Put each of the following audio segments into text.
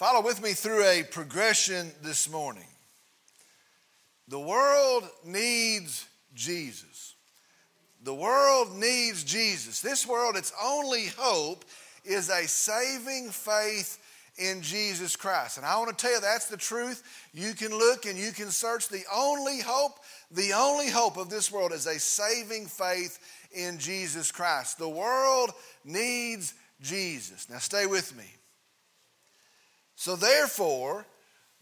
Follow with me through a progression this morning. The world needs Jesus. The world needs Jesus. This world, its only hope is a saving faith in Jesus Christ. And I want to tell you that's the truth. You can look and you can search. The only hope, the only hope of this world is a saving faith in Jesus Christ. The world needs Jesus. Now stay with me. So, therefore,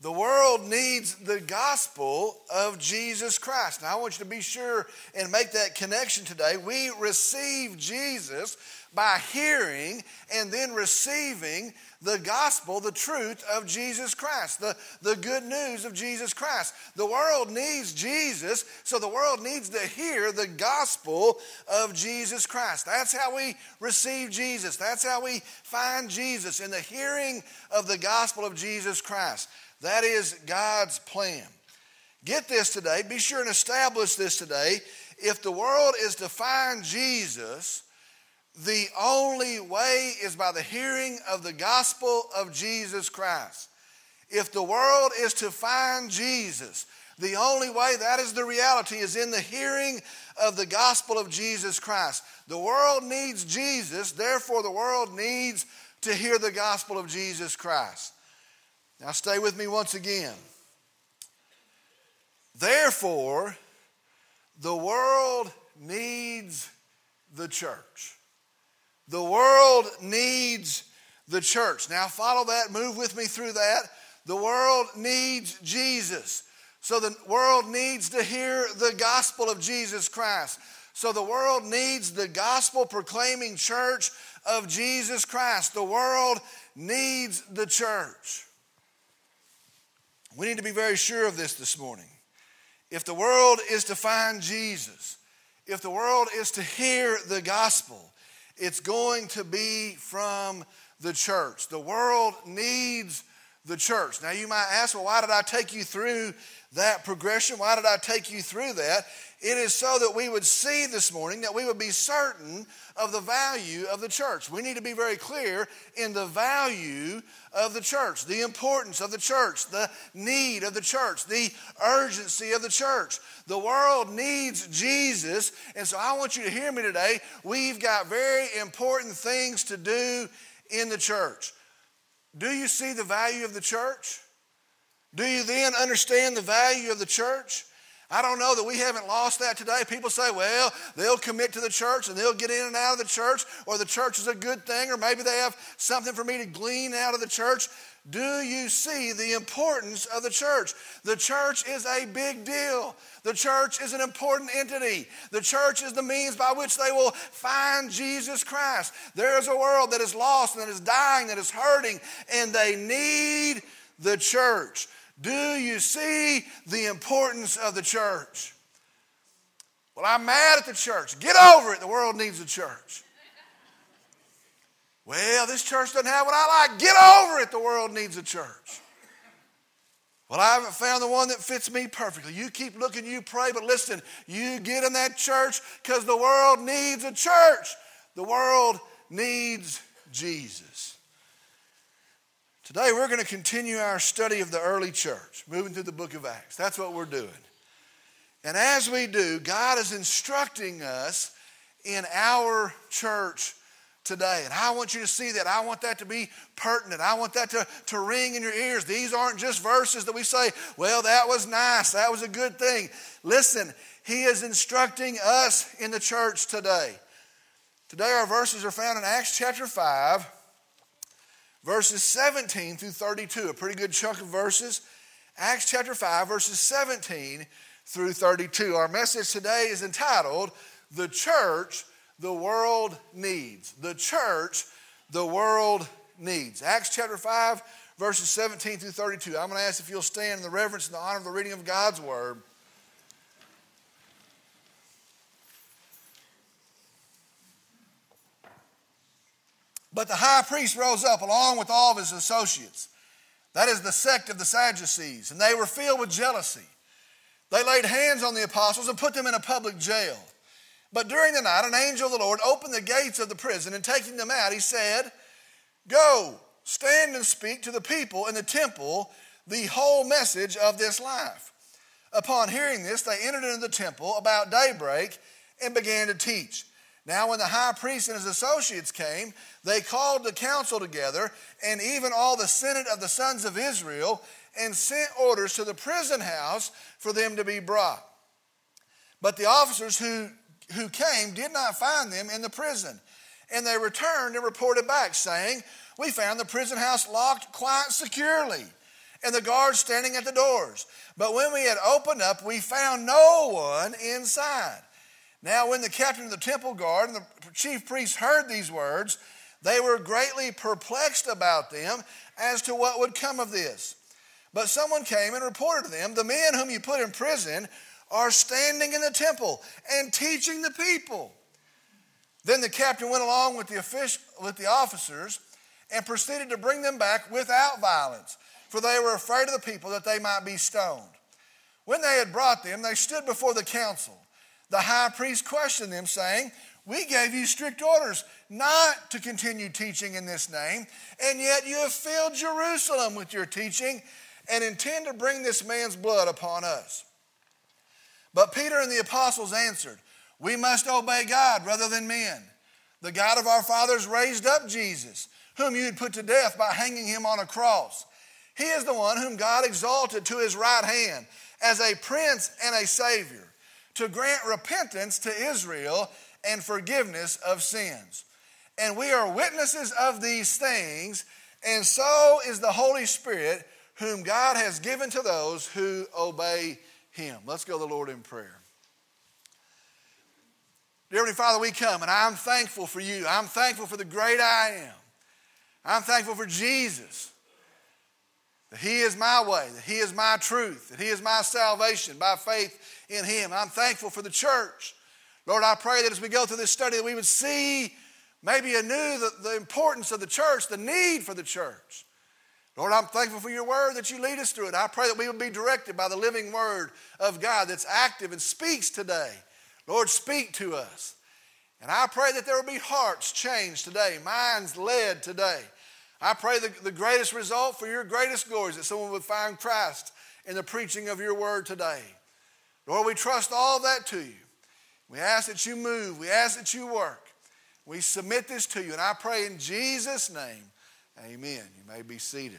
the world needs the gospel of Jesus Christ. Now, I want you to be sure and make that connection today. We receive Jesus by hearing and then receiving the gospel, the truth of Jesus Christ, the, the good news of Jesus Christ. The world needs Jesus, so the world needs to hear the gospel of Jesus Christ. That's how we receive Jesus. That's how we find Jesus in the hearing of the gospel of Jesus Christ. That is God's plan. Get this today, be sure and establish this today. If the world is to find Jesus, the only way is by the hearing of the gospel of Jesus Christ. If the world is to find Jesus, the only way, that is the reality, is in the hearing of the gospel of Jesus Christ. The world needs Jesus, therefore, the world needs to hear the gospel of Jesus Christ. Now, stay with me once again. Therefore, the world needs the church. The world needs the church. Now, follow that, move with me through that. The world needs Jesus. So, the world needs to hear the gospel of Jesus Christ. So, the world needs the gospel proclaiming church of Jesus Christ. The world needs the church. We need to be very sure of this this morning. If the world is to find Jesus, if the world is to hear the gospel, it's going to be from the church. The world needs the church. Now, you might ask, well, why did I take you through that progression? Why did I take you through that? It is so that we would see this morning, that we would be certain of the value of the church. We need to be very clear in the value of the church, the importance of the church, the need of the church, the urgency of the church. The world needs Jesus, and so I want you to hear me today. We've got very important things to do in the church. Do you see the value of the church? Do you then understand the value of the church? I don't know that we haven't lost that today. People say, well, they'll commit to the church and they'll get in and out of the church, or the church is a good thing, or maybe they have something for me to glean out of the church. Do you see the importance of the church? The church is a big deal. The church is an important entity. The church is the means by which they will find Jesus Christ. There is a world that is lost and that is dying, that is hurting, and they need the church. Do you see the importance of the church? Well, I'm mad at the church. Get over it. The world needs the church. Well, this church doesn't have what I like. Get over it. The world needs a church. Well, I haven't found the one that fits me perfectly. You keep looking, you pray, but listen, you get in that church because the world needs a church. The world needs Jesus. Today, we're going to continue our study of the early church, moving through the book of Acts. That's what we're doing. And as we do, God is instructing us in our church today. And I want you to see that. I want that to be pertinent. I want that to, to ring in your ears. These aren't just verses that we say, well, that was nice. That was a good thing. Listen, He is instructing us in the church today. Today, our verses are found in Acts chapter 5 verses 17 through 32, a pretty good chunk of verses. Acts chapter 5, verses 17 through 32. Our message today is entitled, The Church the World Needs. The Church the World Needs. Acts chapter 5, verses 17 through 32. I'm going to ask if you'll stand in the reverence and the honor of the reading of God's Word. But the high priest rose up along with all of his associates. That is the sect of the Sadducees, and they were filled with jealousy. They laid hands on the apostles and put them in a public jail. But during the night, an angel of the Lord opened the gates of the prison, and taking them out, he said, Go, stand and speak to the people in the temple the whole message of this life. Upon hearing this, they entered into the temple about daybreak and began to teach. Now, when the high priest and his associates came, they called the council together and even all the senate of the sons of Israel and sent orders to the prison house for them to be brought. But the officers who, who came did not find them in the prison. And they returned and reported back, saying, We found the prison house locked quite securely and the guards standing at the doors. But when we had opened up, we found no one inside. Now, when the captain of the temple guard and the chief priests heard these words, they were greatly perplexed about them as to what would come of this. But someone came and reported to them, The men whom you put in prison are standing in the temple and teaching the people. Then the captain went along with the, official, with the officers and proceeded to bring them back without violence, for they were afraid of the people that they might be stoned. When they had brought them, they stood before the council. The high priest questioned them, saying, We gave you strict orders not to continue teaching in this name, and yet you have filled Jerusalem with your teaching and intend to bring this man's blood upon us. But Peter and the apostles answered, We must obey God rather than men. The God of our fathers raised up Jesus, whom you had put to death by hanging him on a cross. He is the one whom God exalted to his right hand as a prince and a savior to grant repentance to Israel and forgiveness of sins. And we are witnesses of these things, and so is the Holy Spirit, whom God has given to those who obey him. Let's go to the Lord in prayer. Dear Heavenly Father, we come, and I'm thankful for you. I'm thankful for the great I am. I'm thankful for Jesus. That He is my way, that He is my truth, that He is my salvation by faith in Him. I'm thankful for the church. Lord, I pray that as we go through this study, that we would see maybe anew the, the importance of the church, the need for the church. Lord, I'm thankful for your word that you lead us through it. I pray that we would be directed by the living word of God that's active and speaks today. Lord, speak to us. And I pray that there will be hearts changed today, minds led today. I pray the, the greatest result for your greatest glory is that someone would find Christ in the preaching of your word today. Lord, we trust all that to you. We ask that you move. We ask that you work. We submit this to you. And I pray in Jesus' name, amen. You may be seated.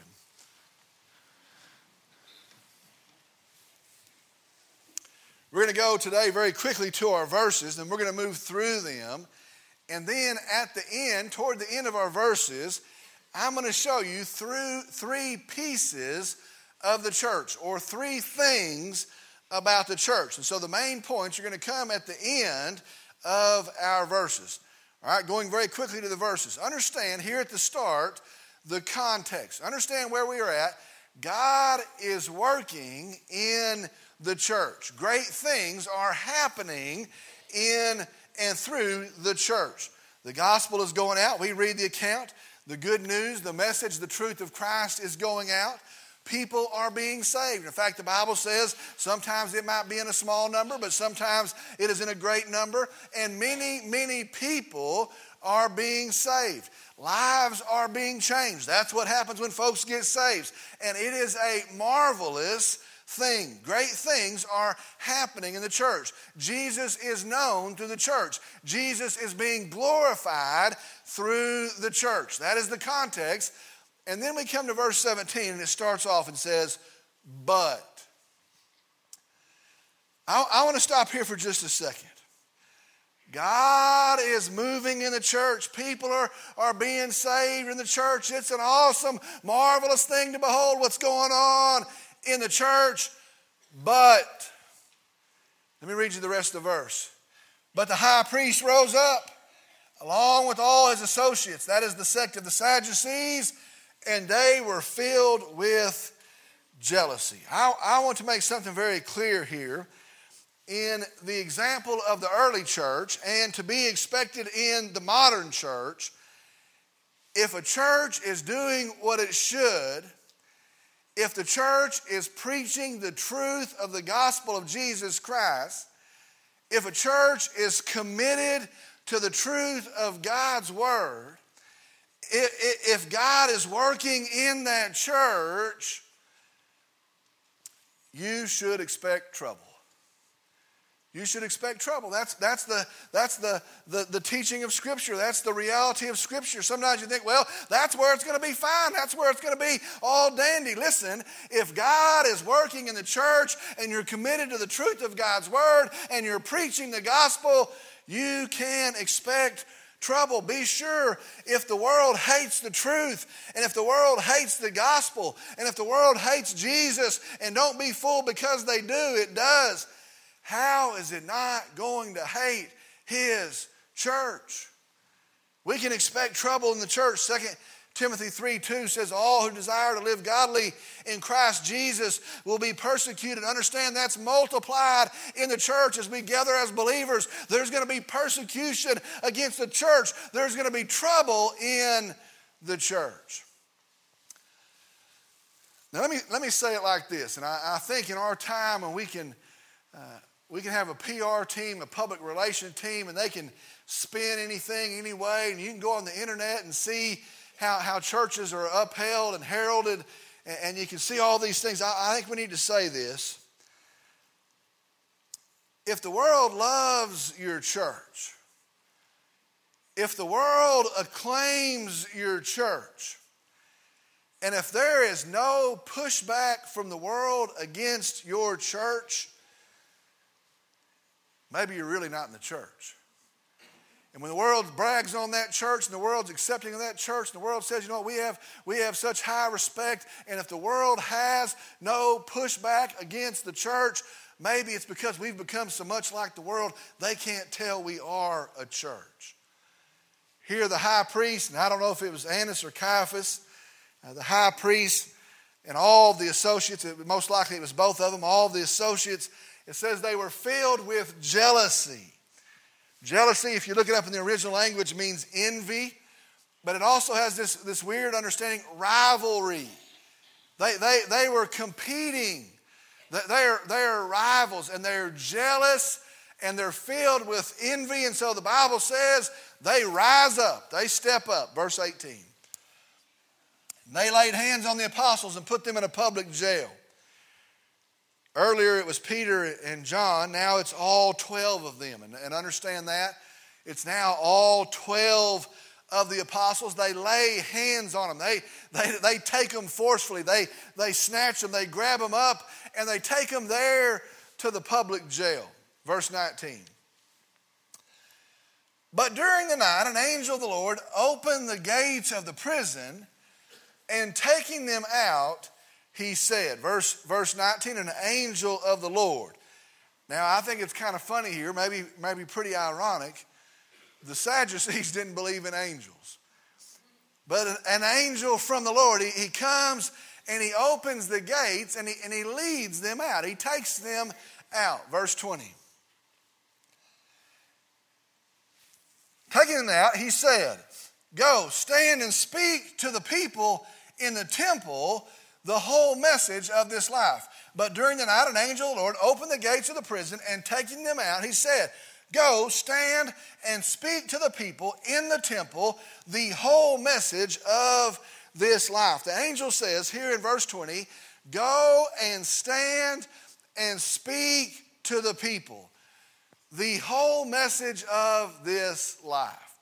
We're going to go today very quickly to our verses, and we're going to move through them. And then at the end, toward the end of our verses, I'm going to show you through three pieces of the church or three things about the church. And so the main points are going to come at the end of our verses. All right, going very quickly to the verses. Understand here at the start the context. Understand where we are at. God is working in the church. Great things are happening in and through the church. The gospel is going out. We read the account. The good news, the message, the truth of Christ is going out people are being saved. In fact, the Bible says sometimes it might be in a small number, but sometimes it is in a great number. And many, many people are being saved. Lives are being changed. That's what happens when folks get saved. And it is a marvelous thing. Great things are happening in the church. Jesus is known through the church. Jesus is being glorified through the church. That is the context and then we come to verse 17 and it starts off and says, But. I, I want to stop here for just a second. God is moving in the church. People are, are being saved in the church. It's an awesome, marvelous thing to behold what's going on in the church. But, let me read you the rest of the verse. But the high priest rose up along with all his associates, that is the sect of the Sadducees, and they were filled with jealousy. I, I, want to make something very clear here. In the example of the early church, and to be expected in the modern church, if a church is doing what it should, if the church is preaching the truth of the gospel of Jesus Christ, if a church is committed to the truth of God's word, if God is working in that church, you should expect trouble. You should expect trouble. That's, that's, the, that's the, the, the teaching of Scripture. That's the reality of Scripture. Sometimes you think, well, that's where it's going to be fine. That's where it's going to be all dandy. Listen, if God is working in the church and you're committed to the truth of God's Word and you're preaching the gospel, you can expect trouble. Be sure if the world hates the truth and if the world hates the gospel and if the world hates Jesus, and don't be fooled because they do, it does how is it not going to hate his church? We can expect trouble in the church. Second Timothy 3 2 says, All who desire to live godly in Christ Jesus will be persecuted. Understand that's multiplied in the church as we gather as believers. There's going to be persecution against the church, there's going to be trouble in the church. Now, let me, let me say it like this, and I, I think in our time when we can uh, we can have a PR team, a public relation team, and they can spin anything anyway. And you can go on the internet and see how, how churches are upheld and heralded, and, and you can see all these things. I, I think we need to say this. If the world loves your church, if the world acclaims your church, and if there is no pushback from the world against your church, maybe you're really not in the church. And when the world brags on that church and the world's accepting of that church and the world says, you know what, we have, we have such high respect, and if the world has no pushback against the church, maybe it's because we've become so much like the world, they can't tell we are a church. Here, the high priest, and I don't know if it was Annas or Caiaphas, uh, the high priest and all the associates, most likely it was both of them, all the associates it says they were filled with jealousy. Jealousy, if you look it up in the original language, means envy, but it also has this, this weird understanding rivalry. They, they, they were competing. They're, they're rivals and they're jealous and they're filled with envy. And so the Bible says they rise up, they step up. Verse 18. They laid hands on the apostles and put them in a public jail. Earlier it was Peter and John. Now it's all 12 of them. And, and understand that. It's now all 12 of the apostles. They lay hands on them. They, they, they take them forcefully. They, they snatch them. They grab them up and they take them there to the public jail. Verse 19. But during the night, an angel of the Lord opened the gates of the prison and taking them out, he said. Verse, verse 19, an angel of the Lord. Now, I think it's kind of funny here, maybe, maybe pretty ironic. The Sadducees didn't believe in angels. But an, angel from the Lord, he, he comes and he opens the gates and he, and he leads them out. He takes them out. Verse 20. Taking them out, he said, Go, stand and speak to the people in the temple the whole message of this life. But during the night, an angel Lord opened the gates of the prison and taking them out, he said, Go, stand and speak to the people in the temple the whole message of this life. The angel says here in verse 20, Go and stand and speak to the people the whole message of this life.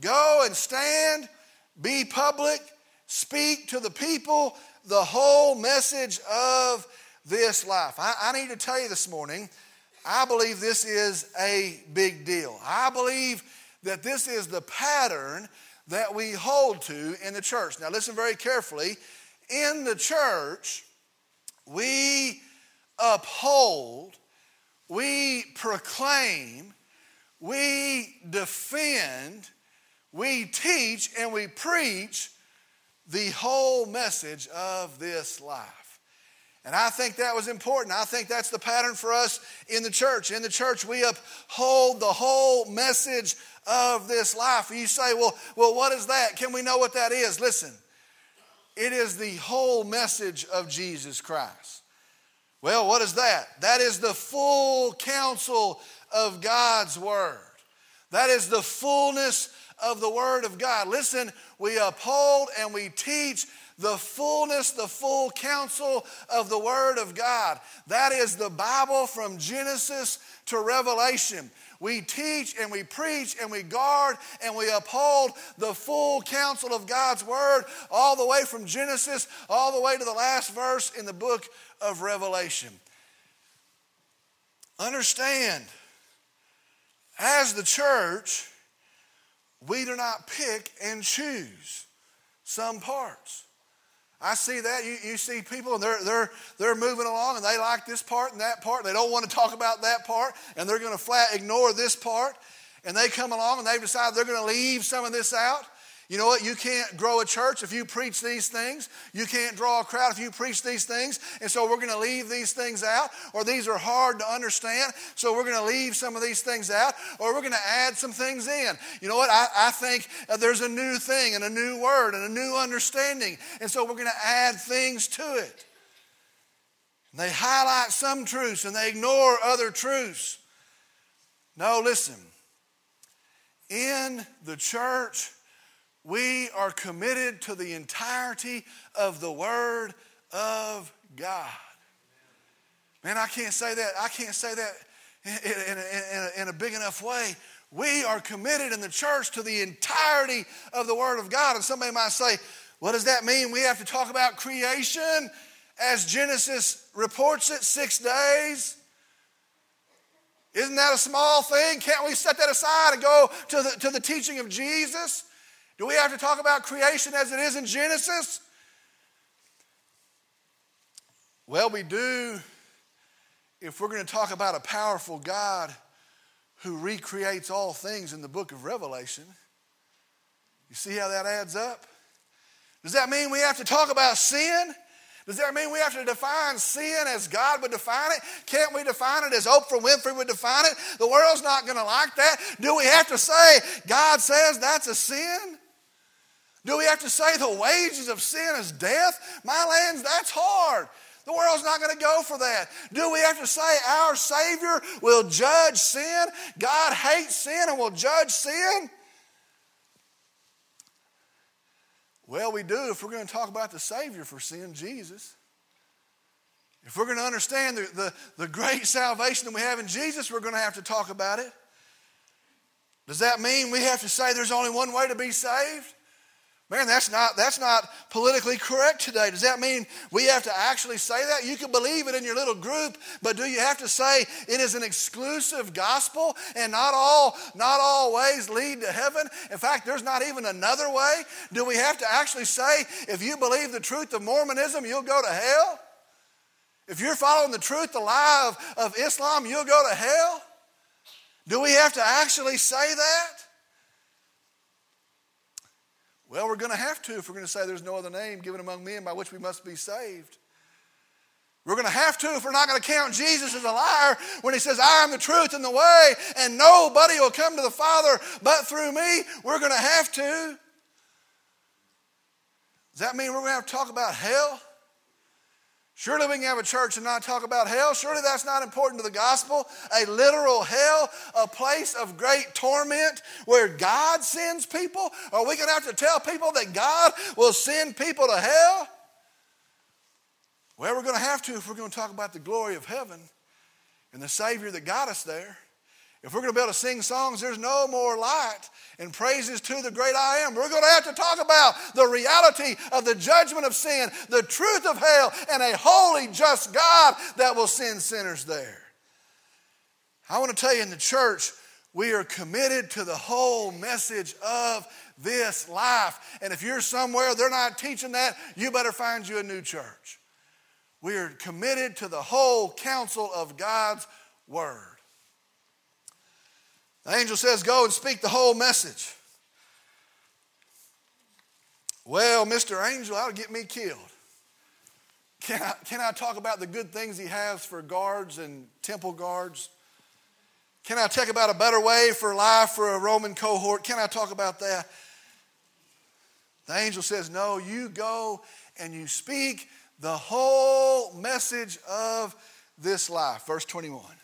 Go and stand, be public, speak to the people the whole message of this life. I, I, need to tell you this morning, I believe this is a big deal. I believe that this is the pattern that we hold to in the church. Now, listen very carefully. In the church, we uphold, we proclaim, we defend, we teach, and we preach the whole message of this life. And I think that was important. I think that's the pattern for us in the church. In the church, we uphold the whole message of this life. You say, well, well, what is that? Can we know what that is? Listen, it is the whole message of Jesus Christ. Well, what is that? That is the full counsel of God's Word. That is the fullness of the Word of God. Listen, we uphold and we teach the fullness, the full counsel of the Word of God. That is the Bible from Genesis to Revelation. We teach and we preach and we guard and we uphold the full counsel of God's Word all the way from Genesis all the way to the last verse in the book of Revelation. Understand, as the church, we do not pick and choose some parts. I see that. You, you see people and they're, they're, they're moving along and they like this part and that part. And they don't want to talk about that part and they're going to flat ignore this part. And they come along and they've decided they're going to leave some of this out. You know what? You can't grow a church if you preach these things. You can't draw a crowd if you preach these things. And so we're going to leave these things out, or these are hard to understand. So we're going to leave some of these things out, or we're going to add some things in. You know what? I, I think uh, there's a new thing and a new word and a new understanding. And so we're going to add things to it. They highlight some truths and they ignore other truths. No, listen. In the church, we are committed to the entirety of the Word of God. Man, I can't say that. I can't say that in, in, in, in, a big enough way. We are committed in the church to the entirety of the Word of God. And somebody might say, what does that mean? We have to talk about creation as Genesis reports it, six days. Isn't that a small thing? Can't we set that aside and go to the, to the teaching of Jesus? Do we have to talk about creation as it is in Genesis? Well, we do if we're going to talk about a powerful God who recreates all things in the book of Revelation. You see how that adds up? Does that mean we have to talk about sin? Does that mean we have to define sin as God would define it? Can't we define it as Oprah Winfrey would define it? The world's not going to like that. Do we have to say God says that's a sin? Do we have to say the wages of sin is death? My lands, that's hard. The world's not going to go for that. Do we have to say our Savior will judge sin? God hates sin and will judge sin? Well, we do if we're going to talk about the Savior for sin, Jesus. If we're going to understand the, the, the great salvation that we have in Jesus, we're going to have to talk about it. Does that mean we have to say there's only one way to be saved? Man, that's not, that's not politically correct today. Does that mean we have to actually say that? You can believe it in your little group, but do you have to say it is an exclusive gospel and not all, not all ways lead to heaven? In fact, there's not even another way. Do we have to actually say if you believe the truth of Mormonism, you'll go to hell? If you're following the truth, the lie of, of Islam, you'll go to hell? Do we have to actually say that? Well, we're going to have to if we're going to say there's no other name given among men by which we must be saved. We're going to have to if we're not going to count Jesus as a liar when he says, I am the truth and the way, and nobody will come to the Father but through me. We're going to have to. Does that mean we're going to have to talk about hell? Surely we can have a church and not talk about hell. Surely that's not important to the gospel. A literal hell, a place of great torment where God sends people. Are we going to have to tell people that God will send people to hell? Well, we're going to have to if we're going to talk about the glory of heaven and the Savior that got us there. If we're going to be able to sing songs, there's no more light and praises to the great I am. We're going to have to talk about the reality of the judgment of sin, the truth of hell, and a holy, just God that will send sinners there. I want to tell you in the church, we are committed to the whole message of this life. And if you're somewhere they're not teaching that, you better find you a new church. We are committed to the whole counsel of God's word. The angel says, Go and speak the whole message. Well, Mr. Angel, that'll get me killed. Can I, can I talk about the good things he has for guards and temple guards? Can I talk about a better way for life for a Roman cohort? Can I talk about that? The angel says, No, you go and you speak the whole message of this life. Verse 21.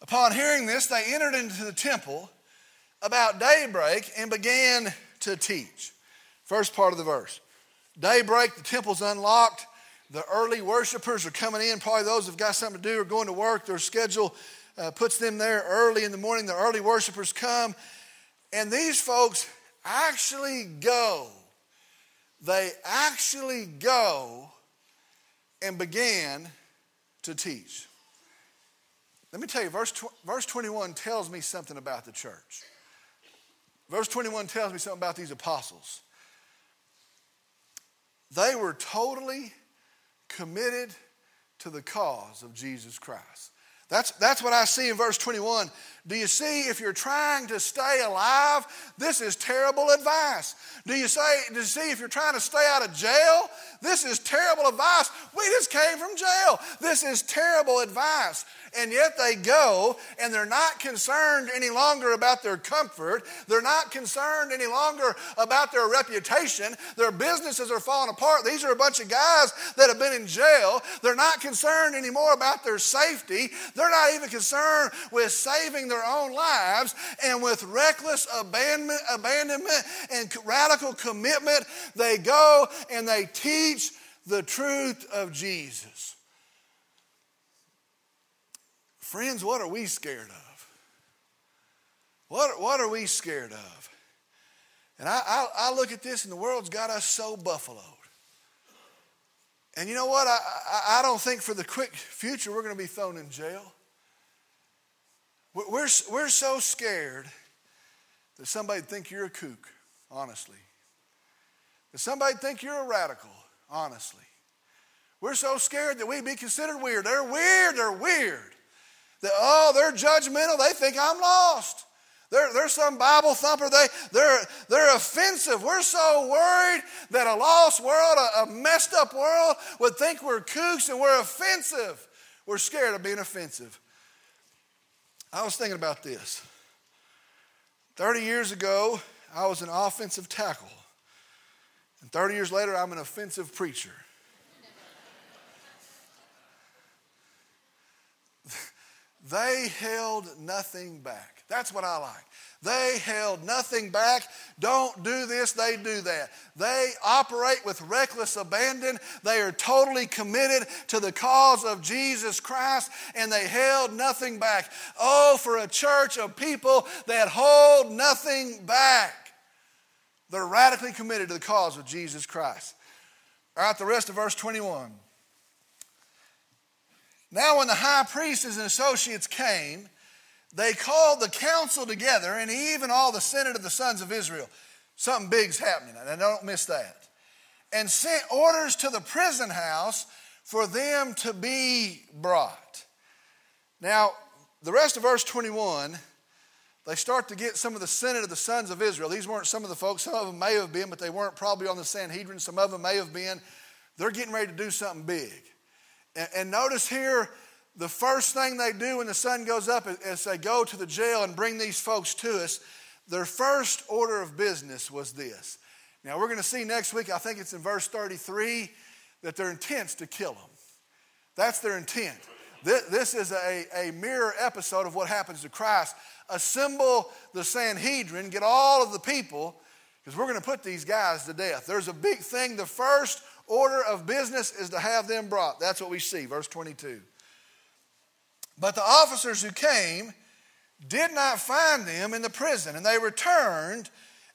Upon hearing this, they entered into the temple, about daybreak and began to teach. First part of the verse. Daybreak, the temple's unlocked. The early worshipers are coming in. Probably those who've got something to do or going to work. Their schedule uh, puts them there early in the morning. The early worshipers come. And these folks actually go. They actually go and began to teach. Let me tell you, verse, verse 21 tells me something about the church. Verse 21 tells me something about these apostles. They were totally committed to the cause of Jesus Christ. That's, that's what I see in verse 21. Do you see if you're trying to stay alive, this is terrible advice. Do you, say, do you see if you're trying to stay out of jail, this is terrible advice. We just came from jail. This is terrible advice and yet they go and they're not concerned any longer about their comfort. They're not concerned any longer about their reputation. Their businesses are falling apart. These are a bunch of guys that have been in jail. They're not concerned anymore about their safety. They're not even concerned with saving their own lives. And with reckless abandonment, abandonment and radical commitment, they go and they teach the truth of Jesus. Friends, what are we scared of? What, what are we scared of? And I, I, I look at this, and the world's got us so buffaloed. And you know what? I, I, I don't think for the quick future we're going to be thrown in jail. We're, we're so scared that somebody think you're a kook, honestly. That somebody think you're a radical, honestly. We're so scared that we'd be considered weird. They're weird, they're weird. That, oh, they're judgmental. They think I'm lost. They're, they're some Bible thumper. They, they're, they're offensive. We're so worried that a lost world, a, a messed up world, would think we're kooks and we're offensive. We're scared of being offensive. I was thinking about this. 30 years ago, I was an offensive tackle. And 30 years later, I'm an offensive preacher. They held nothing back. That's what I like. They held nothing back. Don't do this, they do that. They operate with reckless abandon. They are totally committed to the cause of Jesus Christ, and they held nothing back. Oh, for a church of people that hold nothing back. They're radically committed to the cause of Jesus Christ. All right, the rest of verse 21. Now, when the high priests and associates came, they called the council together and even all the senate of the sons of Israel. Something big's happening, and don't miss that. And sent orders to the prison house for them to be brought. Now, the rest of verse 21, they start to get some of the senate of the sons of Israel. These weren't some of the folks, some of them may have been, but they weren't probably on the Sanhedrin. Some of them may have been. They're getting ready to do something big. And, notice here, the first thing they do when the sun goes up is they go to the jail and bring these folks to us. Their first order of business was this. Now, we're going to see next week, I think it's in verse 33, that their intent's to kill them. That's their intent. This is a, a mirror episode of what happens to Christ. Assemble the Sanhedrin, get all of the people, because we're going to put these guys to death. There's a big thing. The first order of business is to have them brought. That's what we see, verse 22. But the officers who came did not find them in the prison, and they returned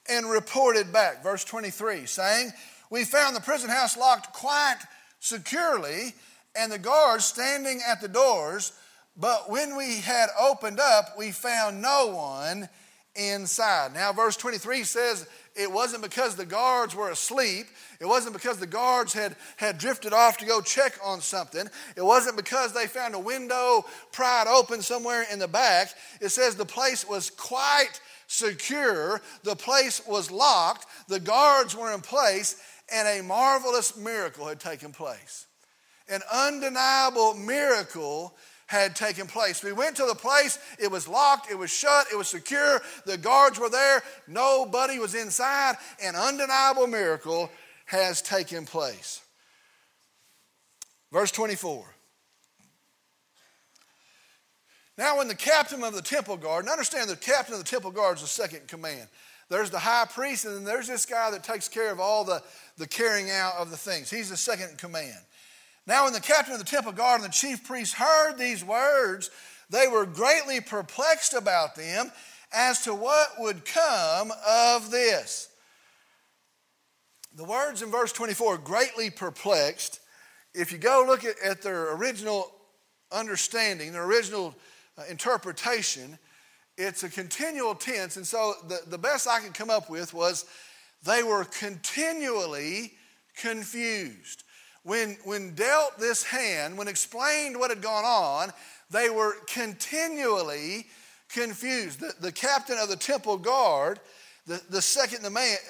and reported back. Verse 23, saying, We found the prison house locked quite securely, and the guards standing at the doors. But when we had opened up, we found no one inside. Now, verse 23 says, it wasn't because the guards were asleep. It wasn't because the guards had, had drifted off to go check on something. It wasn't because they found a window pried open somewhere in the back. It says the place was quite secure, the place was locked, the guards were in place, and a marvelous miracle had taken place. An undeniable miracle had taken place. We went to the place, it was locked, it was shut, it was secure, the guards were there, nobody was inside. An undeniable miracle has taken place. Verse 24. Now, when the captain of the temple guard, and understand the captain of the temple guard is the second command. There's the high priest, and then there's this guy that takes care of all the, the carrying out of the things. He's the second command. Now, when the captain of the temple guard and the chief priest heard these words, they were greatly perplexed about them as to what would come of this. The words in verse 24, greatly perplexed, if you go look at, at their original understanding, their original uh, interpretation, it's a continual tense. And so the, the best I could come up with was they were continually confused. When, when dealt this hand, when explained what had gone on, they were continually confused. The, the captain of the temple guard, the, the second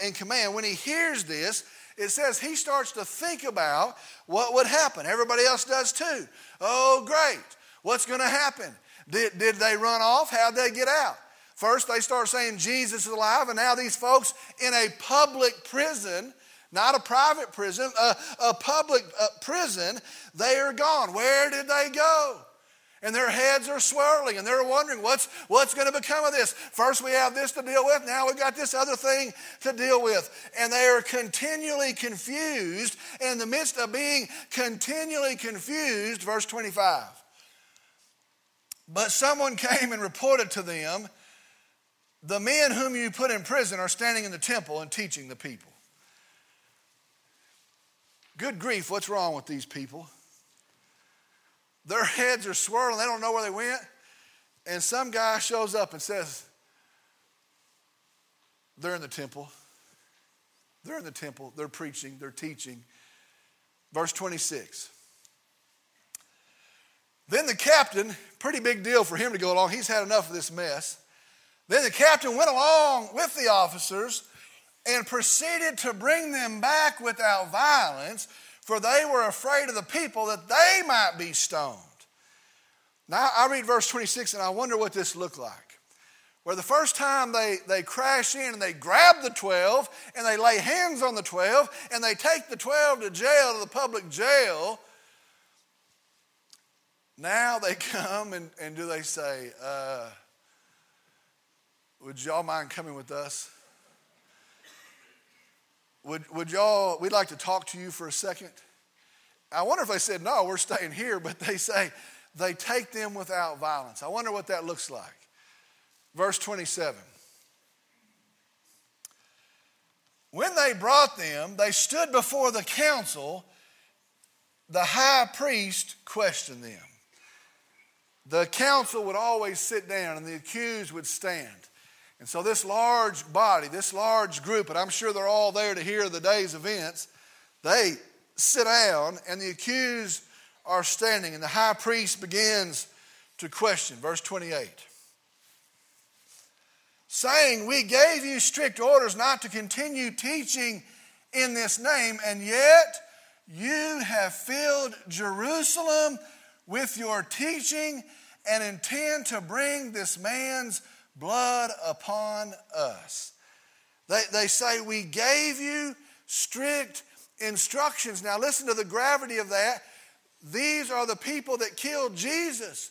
in command, when he hears this, it says he starts to think about what would happen. Everybody else does too. Oh, great. What's going to happen? Did, did they run off? How'd they get out? First, they start saying Jesus is alive, and now these folks in a public prison, not a private prison, a, a public uh, prison, they are gone. Where did they go? and their heads are swirling and they're wondering what's, what's going to become of this. First, we have this to deal with. Now, we've got this other thing to deal with. And they are continually confused. in the midst of being continually confused, verse 25. But someone came and reported to them, The men whom you put in prison are standing in the temple and teaching the people. Good grief, what's wrong with these people? Their heads are swirling, they don't know where they went. And some guy shows up and says, They're in the temple. They're in the temple. They're preaching. They're teaching. Verse 26. Then the captain, pretty big deal for him to go along. He's had enough of this mess. Then the captain went along with the officers and proceeded to bring them back without violence for they were afraid of the people that they might be stoned. Now, I read verse 26 and I wonder what this looked like. Where the first time they, they crash in and they grab the 12 and they lay hands on the 12 and they take the 12 to jail, to the public jail. Now they come and, and do they say, uh, Would y'all mind coming with us? Would, would y'all, we'd like to talk to you for a second. I wonder if they said, no, we're staying here, but they say they take them without violence. I wonder what that looks like. Verse 27. When they brought them, they stood before the council. The high priest questioned them. The council would always sit down and the accused would stand. And so, this large body, this large group, and I'm sure they're all there to hear the day's events, they sit down, and the accused are standing, and the high priest begins to question. Verse 28 saying, We gave you strict orders not to continue teaching in this name, and yet you have filled Jerusalem with your teaching and intend to bring this man's blood upon us. They, they say, We gave you strict instructions. Now, listen to the gravity of that. These are the people that killed Jesus.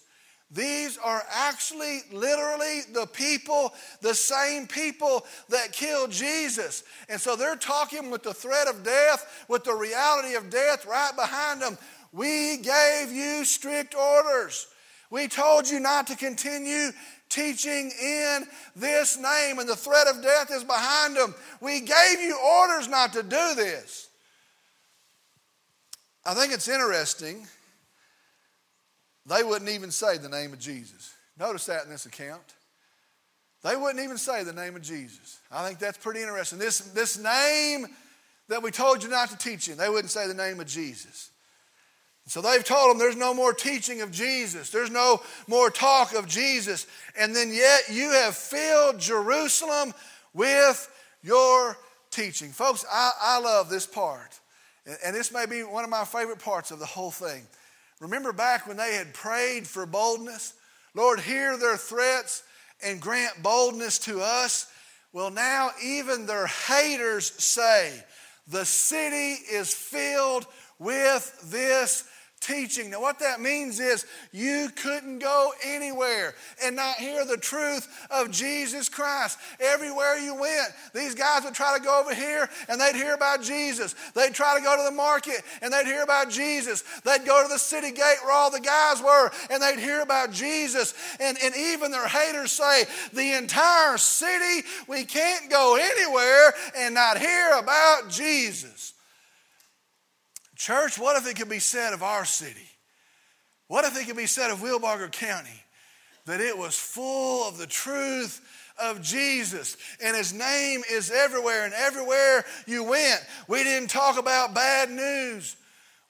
These are actually, literally, the people, the same people that killed Jesus. And so they're talking with the threat of death, with the reality of death right behind them. We gave you strict orders. We told you not to continue teaching in this name, and the threat of death is behind them. We gave you orders not to do this. I think it's interesting. They wouldn't even say the name of Jesus. Notice that in this account. They wouldn't even say the name of Jesus. I think that's pretty interesting. This, this name that we told you not to teach in, they wouldn't say the name of Jesus. So they've told them there's no more teaching of Jesus, there's no more talk of Jesus, and then yet you have filled Jerusalem with your teaching. Folks, I, I love this part, and this may be one of my favorite parts of the whole thing. Remember back when they had prayed for boldness? Lord, hear their threats and grant boldness to us. Well, now even their haters say, the city is filled with this teaching. Now, what that means is you couldn't go anywhere and not hear the truth of Jesus Christ. Everywhere you went, these guys would try to go over here and they'd hear about Jesus. They'd try to go to the market and they'd hear about Jesus. They'd go to the city gate where all the guys were and they'd hear about Jesus. And, and even their haters say, the entire city, we can't go anywhere and not hear about Jesus. Church, what if it could be said of our city? What if it could be said of Wilbarger County that it was full of the truth of Jesus and his name is everywhere and everywhere you went? We didn't talk about bad news.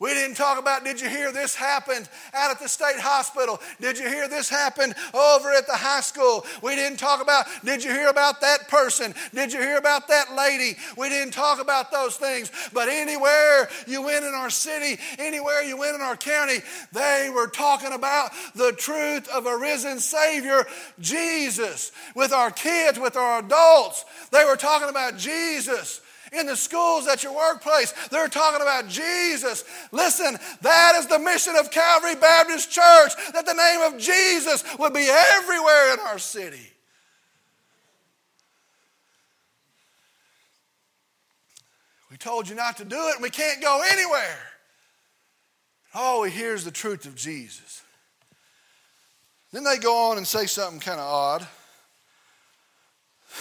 We didn't talk about, did you hear this happened out at the state hospital? Did you hear this happen over at the high school? We didn't talk about, did you hear about that person? Did you hear about that lady? We didn't talk about those things. But anywhere you went in our city, anywhere you went in our county, they were talking about the truth of a risen Savior, Jesus. With our kids, with our adults, they were talking about Jesus in the schools, at your workplace. They're talking about Jesus. Listen, that is the mission of Calvary Baptist Church, that the name of Jesus would be everywhere in our city. We told you not to do it, and we can't go anywhere. All we hear is the truth of Jesus. Then they go on and say something kind of odd.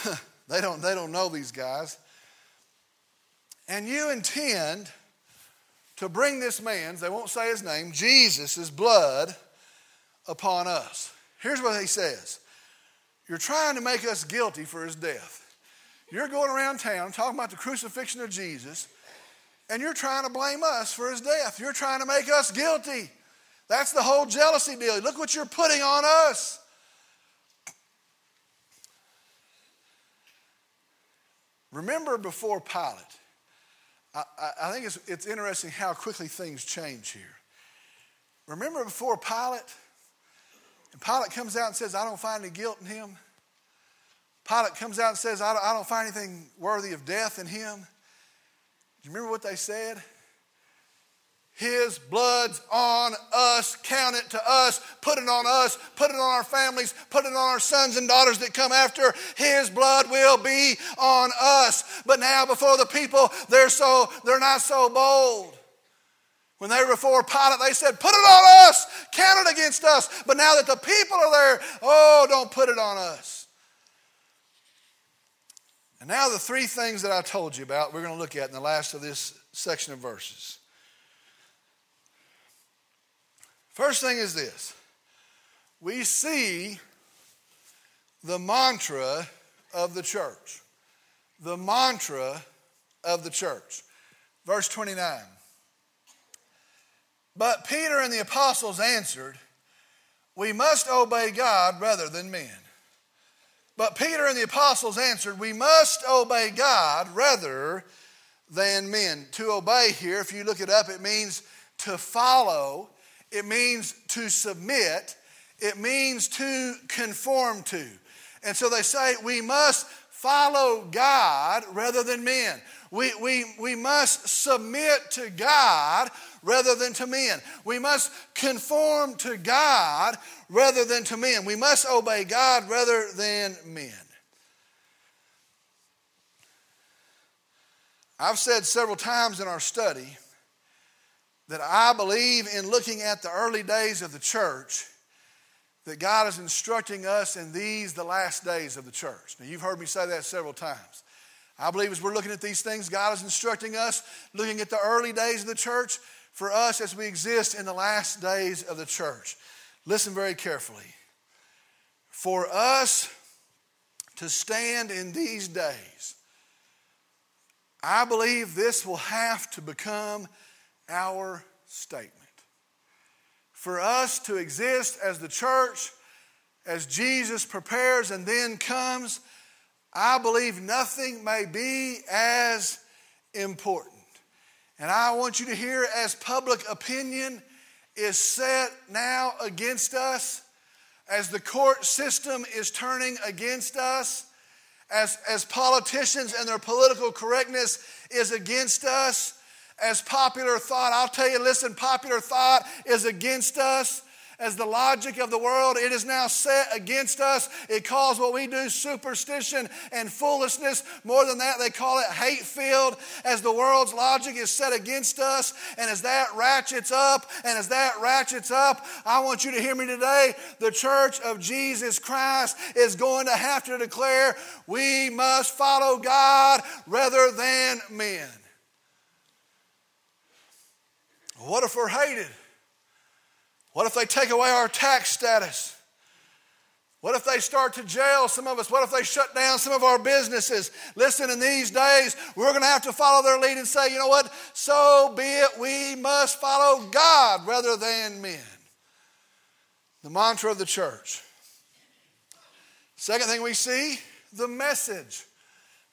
they, don't, they don't know these guys and you intend to bring this man's, they won't say his name, Jesus' blood upon us. Here's what he says You're trying to make us guilty for his death. You're going around town talking about the crucifixion of Jesus, and you're trying to blame us for his death. You're trying to make us guilty. That's the whole jealousy deal. Look what you're putting on us. Remember before Pilate, I, I think it's, it's interesting how quickly things change here. Remember before Pilate? And Pilate comes out and says, I don't find any guilt in him. Pilate comes out and says, I don't, I don't find anything worthy of death in him. Do you remember what they said? His blood's on us. Count it to us. Put it on us. Put it on our families. Put it on our sons and daughters that come after. His blood will be on us. But now before the people, they're so they're not so bold. When they were before Pilate, they said, Put it on us, count it against us. But now that the people are there, oh, don't put it on us. And now the three things that I told you about, we're going to look at in the last of this section of verses. First thing is this we see the mantra of the church. The mantra of the church. Verse 29. But Peter and the apostles answered, We must obey God rather than men. But Peter and the apostles answered, We must obey God rather than men. To obey here, if you look it up, it means to follow it means to submit, it means to conform to. And so they say we must follow God rather than men. We, we, we must submit to God rather than to men. We must conform to God rather than to men. We must obey God rather than men. I've said several times in our study that I believe in looking at the early days of the church, that God is instructing us in these, the last days of the church. Now, you've heard me say that several times. I believe as we're looking at these things, God is instructing us, looking at the early days of the church, for us as we exist in the last days of the church. Listen very carefully. For us to stand in these days, I believe this will have to become our statement. For us to exist as the church, as Jesus prepares and then comes, I believe nothing may be as important. And I want you to hear as public opinion is set now against us, as the court system is turning against us, as, as politicians and their political correctness is against us, as popular thought. I'll tell you, listen, popular thought is against us as the logic of the world. It is now set against us. It calls what we do superstition and foolishness. More than that, they call it hate filled as the world's logic is set against us. And as that ratchets up, and as that ratchets up, I want you to hear me today. The church of Jesus Christ is going to have to declare we must follow God rather than men. What if we're hated? What if they take away our tax status? What if they start to jail some of us? What if they shut down some of our businesses? Listen, in these days, we're going to have to follow their lead and say, you know what? So be it. We must follow God rather than men. The mantra of the church. Second thing we see, the message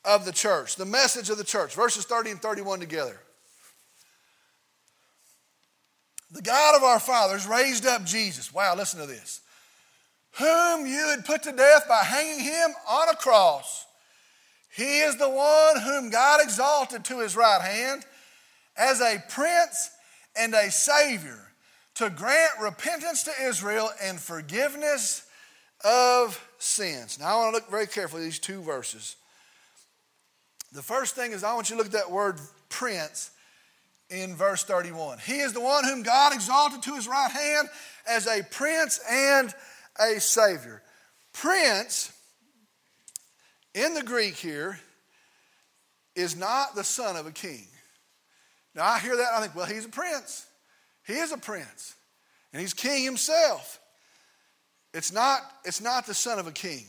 of the church. The message of the church. Verses 30 and 31 together. The God of our fathers raised up Jesus. Wow, listen to this. Whom you had put to death by hanging him on a cross. He is the one whom God exalted to his right hand as a prince and a savior to grant repentance to Israel and forgiveness of sins. Now, I want to look very carefully at these two verses. The first thing is, I want you to look at that word prince in verse 31. He is the one whom God exalted to his right hand as a prince and a savior. Prince, in the Greek here, is not the son of a king. Now I hear that, I think, well, he's a prince. He is a prince, and he's king himself. It's not, it's not the son of a king.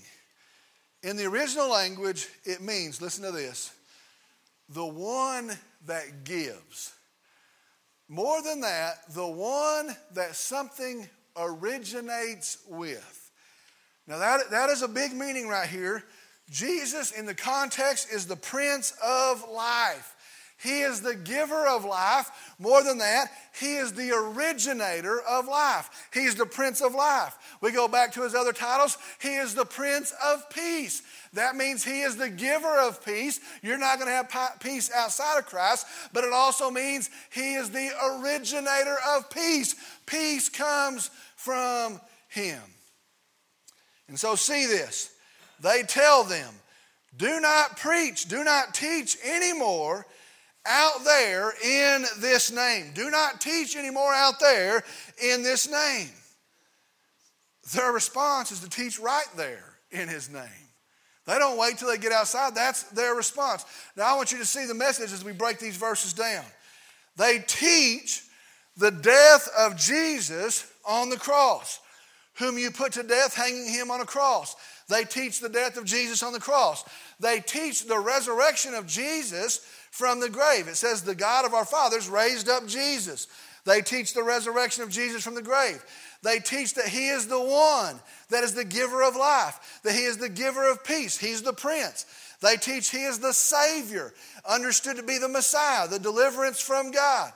In the original language, it means, listen to this, the one that gives. More than that, the one that something originates with. Now, that, that is a big meaning right here. Jesus, in the context, is the Prince of Life. He is the giver of life. More than that, He is the originator of life. He's the Prince of Life. We go back to His other titles. He is the Prince of Peace. That means He is the giver of peace. You're not going to have peace outside of Christ, but it also means He is the originator of peace. Peace comes from Him. And so, see this. They tell them, do not preach, do not teach anymore out there in this name. Do not teach anymore out there in this name. Their response is to teach right there in his name. They don't wait till they get outside. That's their response. Now, I want you to see the message as we break these verses down. They teach the death of Jesus on the cross, whom you put to death, hanging him on a cross. They teach the death of Jesus on the cross. They teach the resurrection of Jesus from the grave. It says, The God of our fathers raised up Jesus. They teach the resurrection of Jesus from the grave. They teach that He is the one that is the giver of life, that He is the giver of peace. He's the Prince. They teach He is the Savior, understood to be the Messiah, the deliverance from God.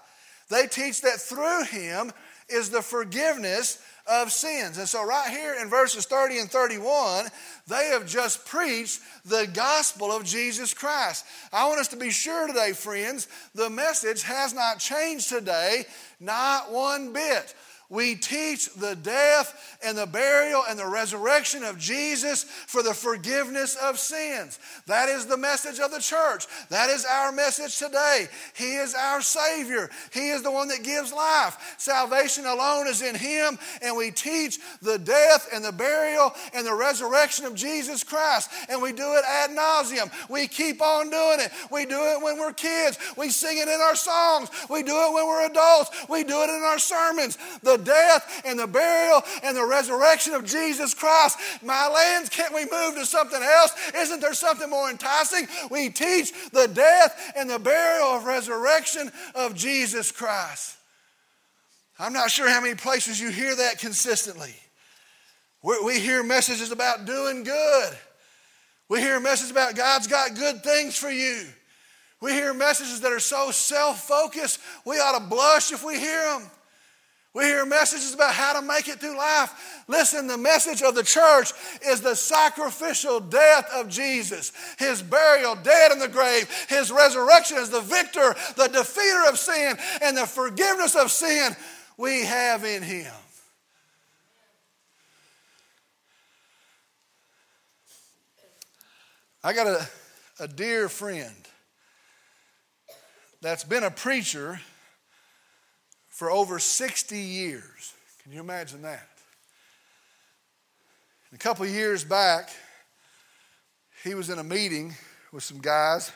They teach that through Him is the forgiveness of sins. And so, right here in verses 30 and 31, they have just preached the gospel of Jesus Christ. I want us to be sure today, friends, the message has not changed today, not one bit. We teach the death and the burial and the resurrection of Jesus for the forgiveness of sins. That is the message of the church. That is our message today. He is our Savior. He is the one that gives life. Salvation alone is in Him, and we teach the death and the burial and the resurrection of Jesus Christ. And we do it ad nauseum. We keep on doing it. We do it when we're kids. We sing it in our songs. We do it when we're adults. We do it in our sermons. The death and the burial and the resurrection of Jesus Christ. My lands, can't we move to something else? Isn't there something more enticing? We teach the death and the burial of resurrection of Jesus Christ. I'm not sure how many places you hear that consistently. We hear messages about doing good. We hear messages about God's got good things for you. We hear messages that are so self focused, we ought to blush if we hear them. We hear messages about how to make it through life. Listen, the message of the church is the sacrificial death of Jesus, his burial, dead in the grave, his resurrection as the victor, the defeater of sin, and the forgiveness of sin we have in him. I got a, a dear friend that's been a preacher for over 60 years. Can you imagine that? A couple years back, he was in a meeting with some guys,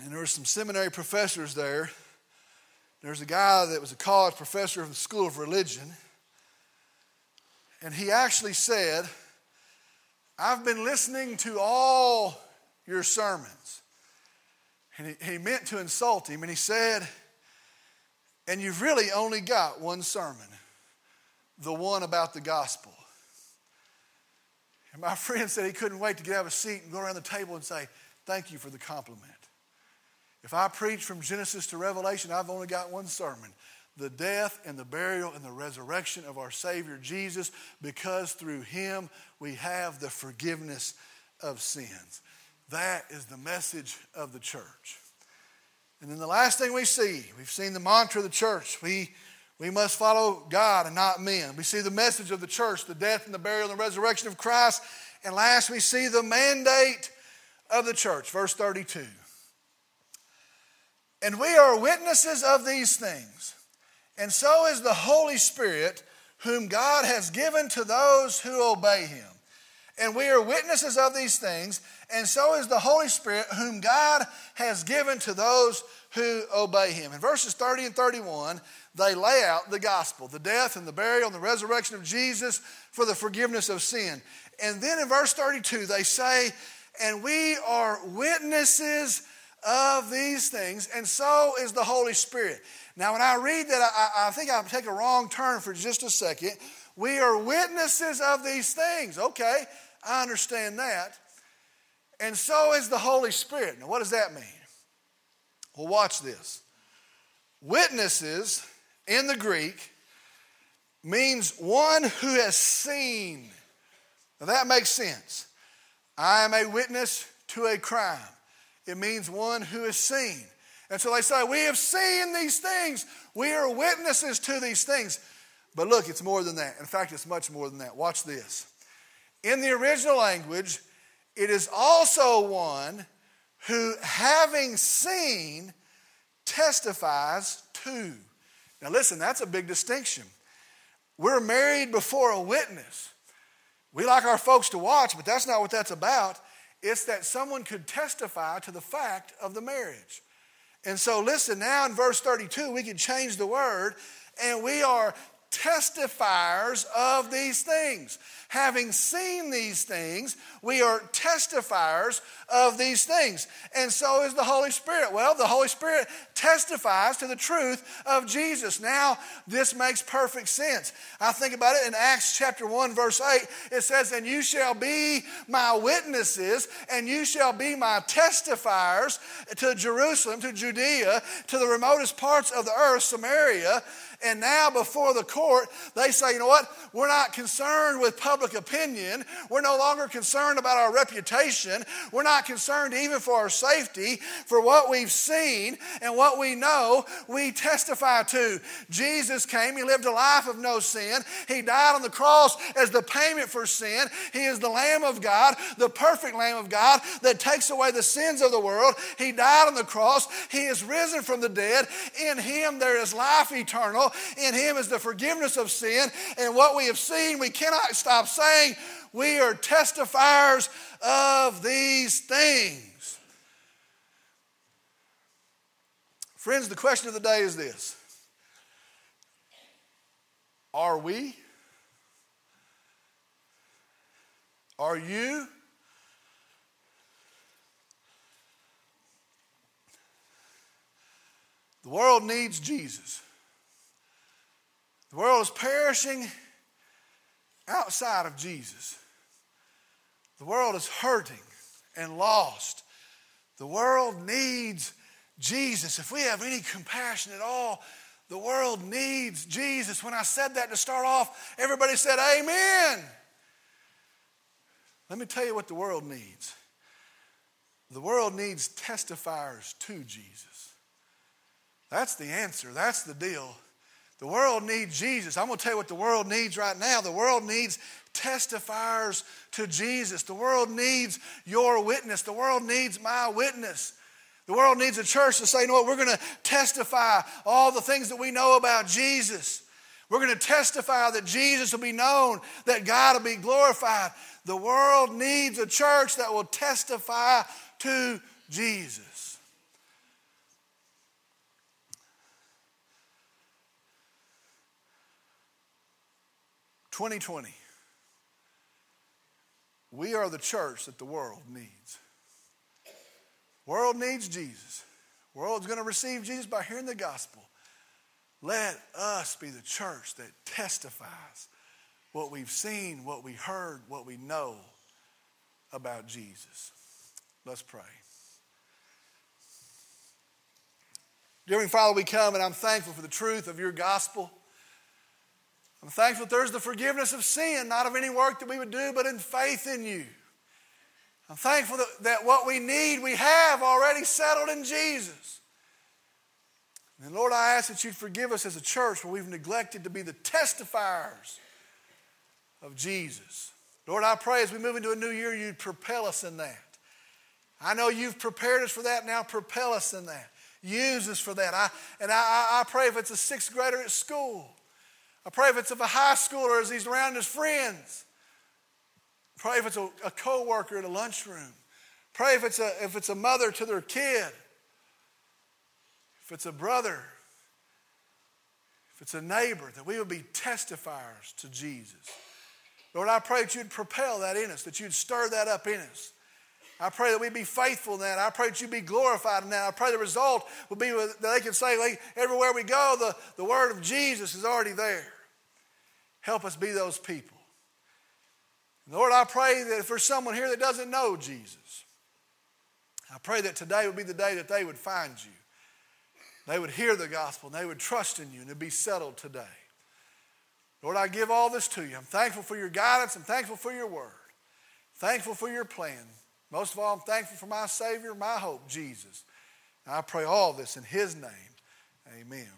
and there were some seminary professors there. There's a guy that was a college professor of the School of Religion, and he actually said, I've been listening to all your sermons. And he, he meant to insult him, and he said, and you've really only got one sermon the one about the gospel. And my friend said he couldn't wait to get out of a seat and go around the table and say, Thank you for the compliment. If I preach from Genesis to Revelation, I've only got one sermon the death and the burial and the resurrection of our Savior Jesus, because through him we have the forgiveness of sins. That is the message of the church. And then the last thing we see, we've seen the mantra of the church. We, we must follow God and not men. We see the message of the church, the death and the burial and the resurrection of Christ. And last, we see the mandate of the church, verse 32. And we are witnesses of these things, and so is the Holy Spirit, whom God has given to those who obey him. And we are witnesses of these things, and so is the Holy Spirit, whom God has given to those who obey him. In verses 30 and 31, they lay out the gospel, the death and the burial and the resurrection of Jesus for the forgiveness of sin. And then in verse 32, they say, And we are witnesses of these things, and so is the Holy Spirit. Now, when I read that, I, I think I'll take a wrong turn for just a second. We are witnesses of these things. Okay, I understand that. And so is the Holy Spirit. Now, what does that mean? Well, watch this. Witnesses in the Greek means one who has seen. Now, that makes sense. I am a witness to a crime. It means one who has seen. And so they say, We have seen these things. We are witnesses to these things. But look, it's more than that. In fact, it's much more than that. Watch this. In the original language, it is also one who, having seen, testifies to. Now, listen, that's a big distinction. We're married before a witness. We like our folks to watch, but that's not what that's about. It's that someone could testify to the fact of the marriage. And so, listen, now in verse 32, we can change the word, and we are testifiers of these things. Having seen these things, we are testifiers of these things. And so is the Holy Spirit. Well, the Holy Spirit testifies to the truth of Jesus. Now, this makes perfect sense. I think about it in Acts chapter 1, verse 8. It says, And you shall be my witnesses, and you shall be my testifiers to Jerusalem, to Judea, to the remotest parts of the earth, Samaria. And now, before the court, they say, you know what? We're not concerned with public opinion. We're no longer concerned about our reputation. We're not concerned even for our safety. For what we've seen and what we know, we testify to. Jesus came, He lived a life of no sin. He died on the cross as the payment for sin. He is the Lamb of God, the perfect Lamb of God that takes away the sins of the world. He died on the cross. He is risen from the dead. In Him there is life eternal. In Him is the forgiveness of sin. And what we have seen, we cannot stop saying, we are testifiers of these things. Friends, the question of the day is this Are we? Are you? The world needs Jesus. The world is perishing outside of Jesus. The world is hurting and lost. The world needs Jesus. If we have any compassion at all, The world needs Jesus. When I said that to start off, everybody said, Amen. Let me tell you what the world needs. The world needs testifiers to Jesus. That's the answer. That's the deal. The world needs Jesus. I'm going to tell you what the world needs right now. The world needs testifiers to Jesus. The world needs your witness. The world needs my witness. The world needs a church to say, you know what, we're going to testify all the things that we know about Jesus. We're going to testify that Jesus will be known, that God will be glorified. The world needs a church that will testify to Jesus. Twenty twenty. We are the church that the world needs. World needs Jesus. World's going to receive Jesus by hearing the gospel. Let us be the church that testifies what we've seen, what we heard, what we know about Jesus. Let's pray. Dear Father, we come and I'm thankful for the truth of your gospel. I'm thankful there's the forgiveness of sin, not of any work that we would do, but in faith in you. I'm thankful that, that what we need, we have already settled in Jesus. And Lord, I ask that you'd forgive us as a church where we've neglected to be the testifiers of Jesus. Lord, I pray as we move into a new year, you'd propel us in that. I know you've prepared us for that. Now propel us in that. Use us for that. I, and I, I pray if it's a sixth grader at school, I pray if it's of a high schooler as he's around his friends. Pray if it's a, a co-worker at a lunchroom. Pray if it's a, if it's a mother to their kid. If it's a brother. If it's a neighbor, that we would be testifiers to Jesus. Lord, I pray that you'd propel that in us, that you'd stir that up in us. I pray that we be faithful in that. I pray that you'd be glorified in that. I pray the result will be that they can say, like, everywhere we go, the, the word of Jesus is already there. Help us be those people. Lord, I pray that if there's someone here that doesn't know Jesus, I pray that today would be the day that they would find you. They would hear the gospel and they would trust in you and it'd be settled today. Lord, I give all this to you. I'm thankful for your guidance. I'm thankful for your word. Thankful for your plan. Most of all, I'm thankful for my Savior, my hope, Jesus. And I pray all this in His name. Amen.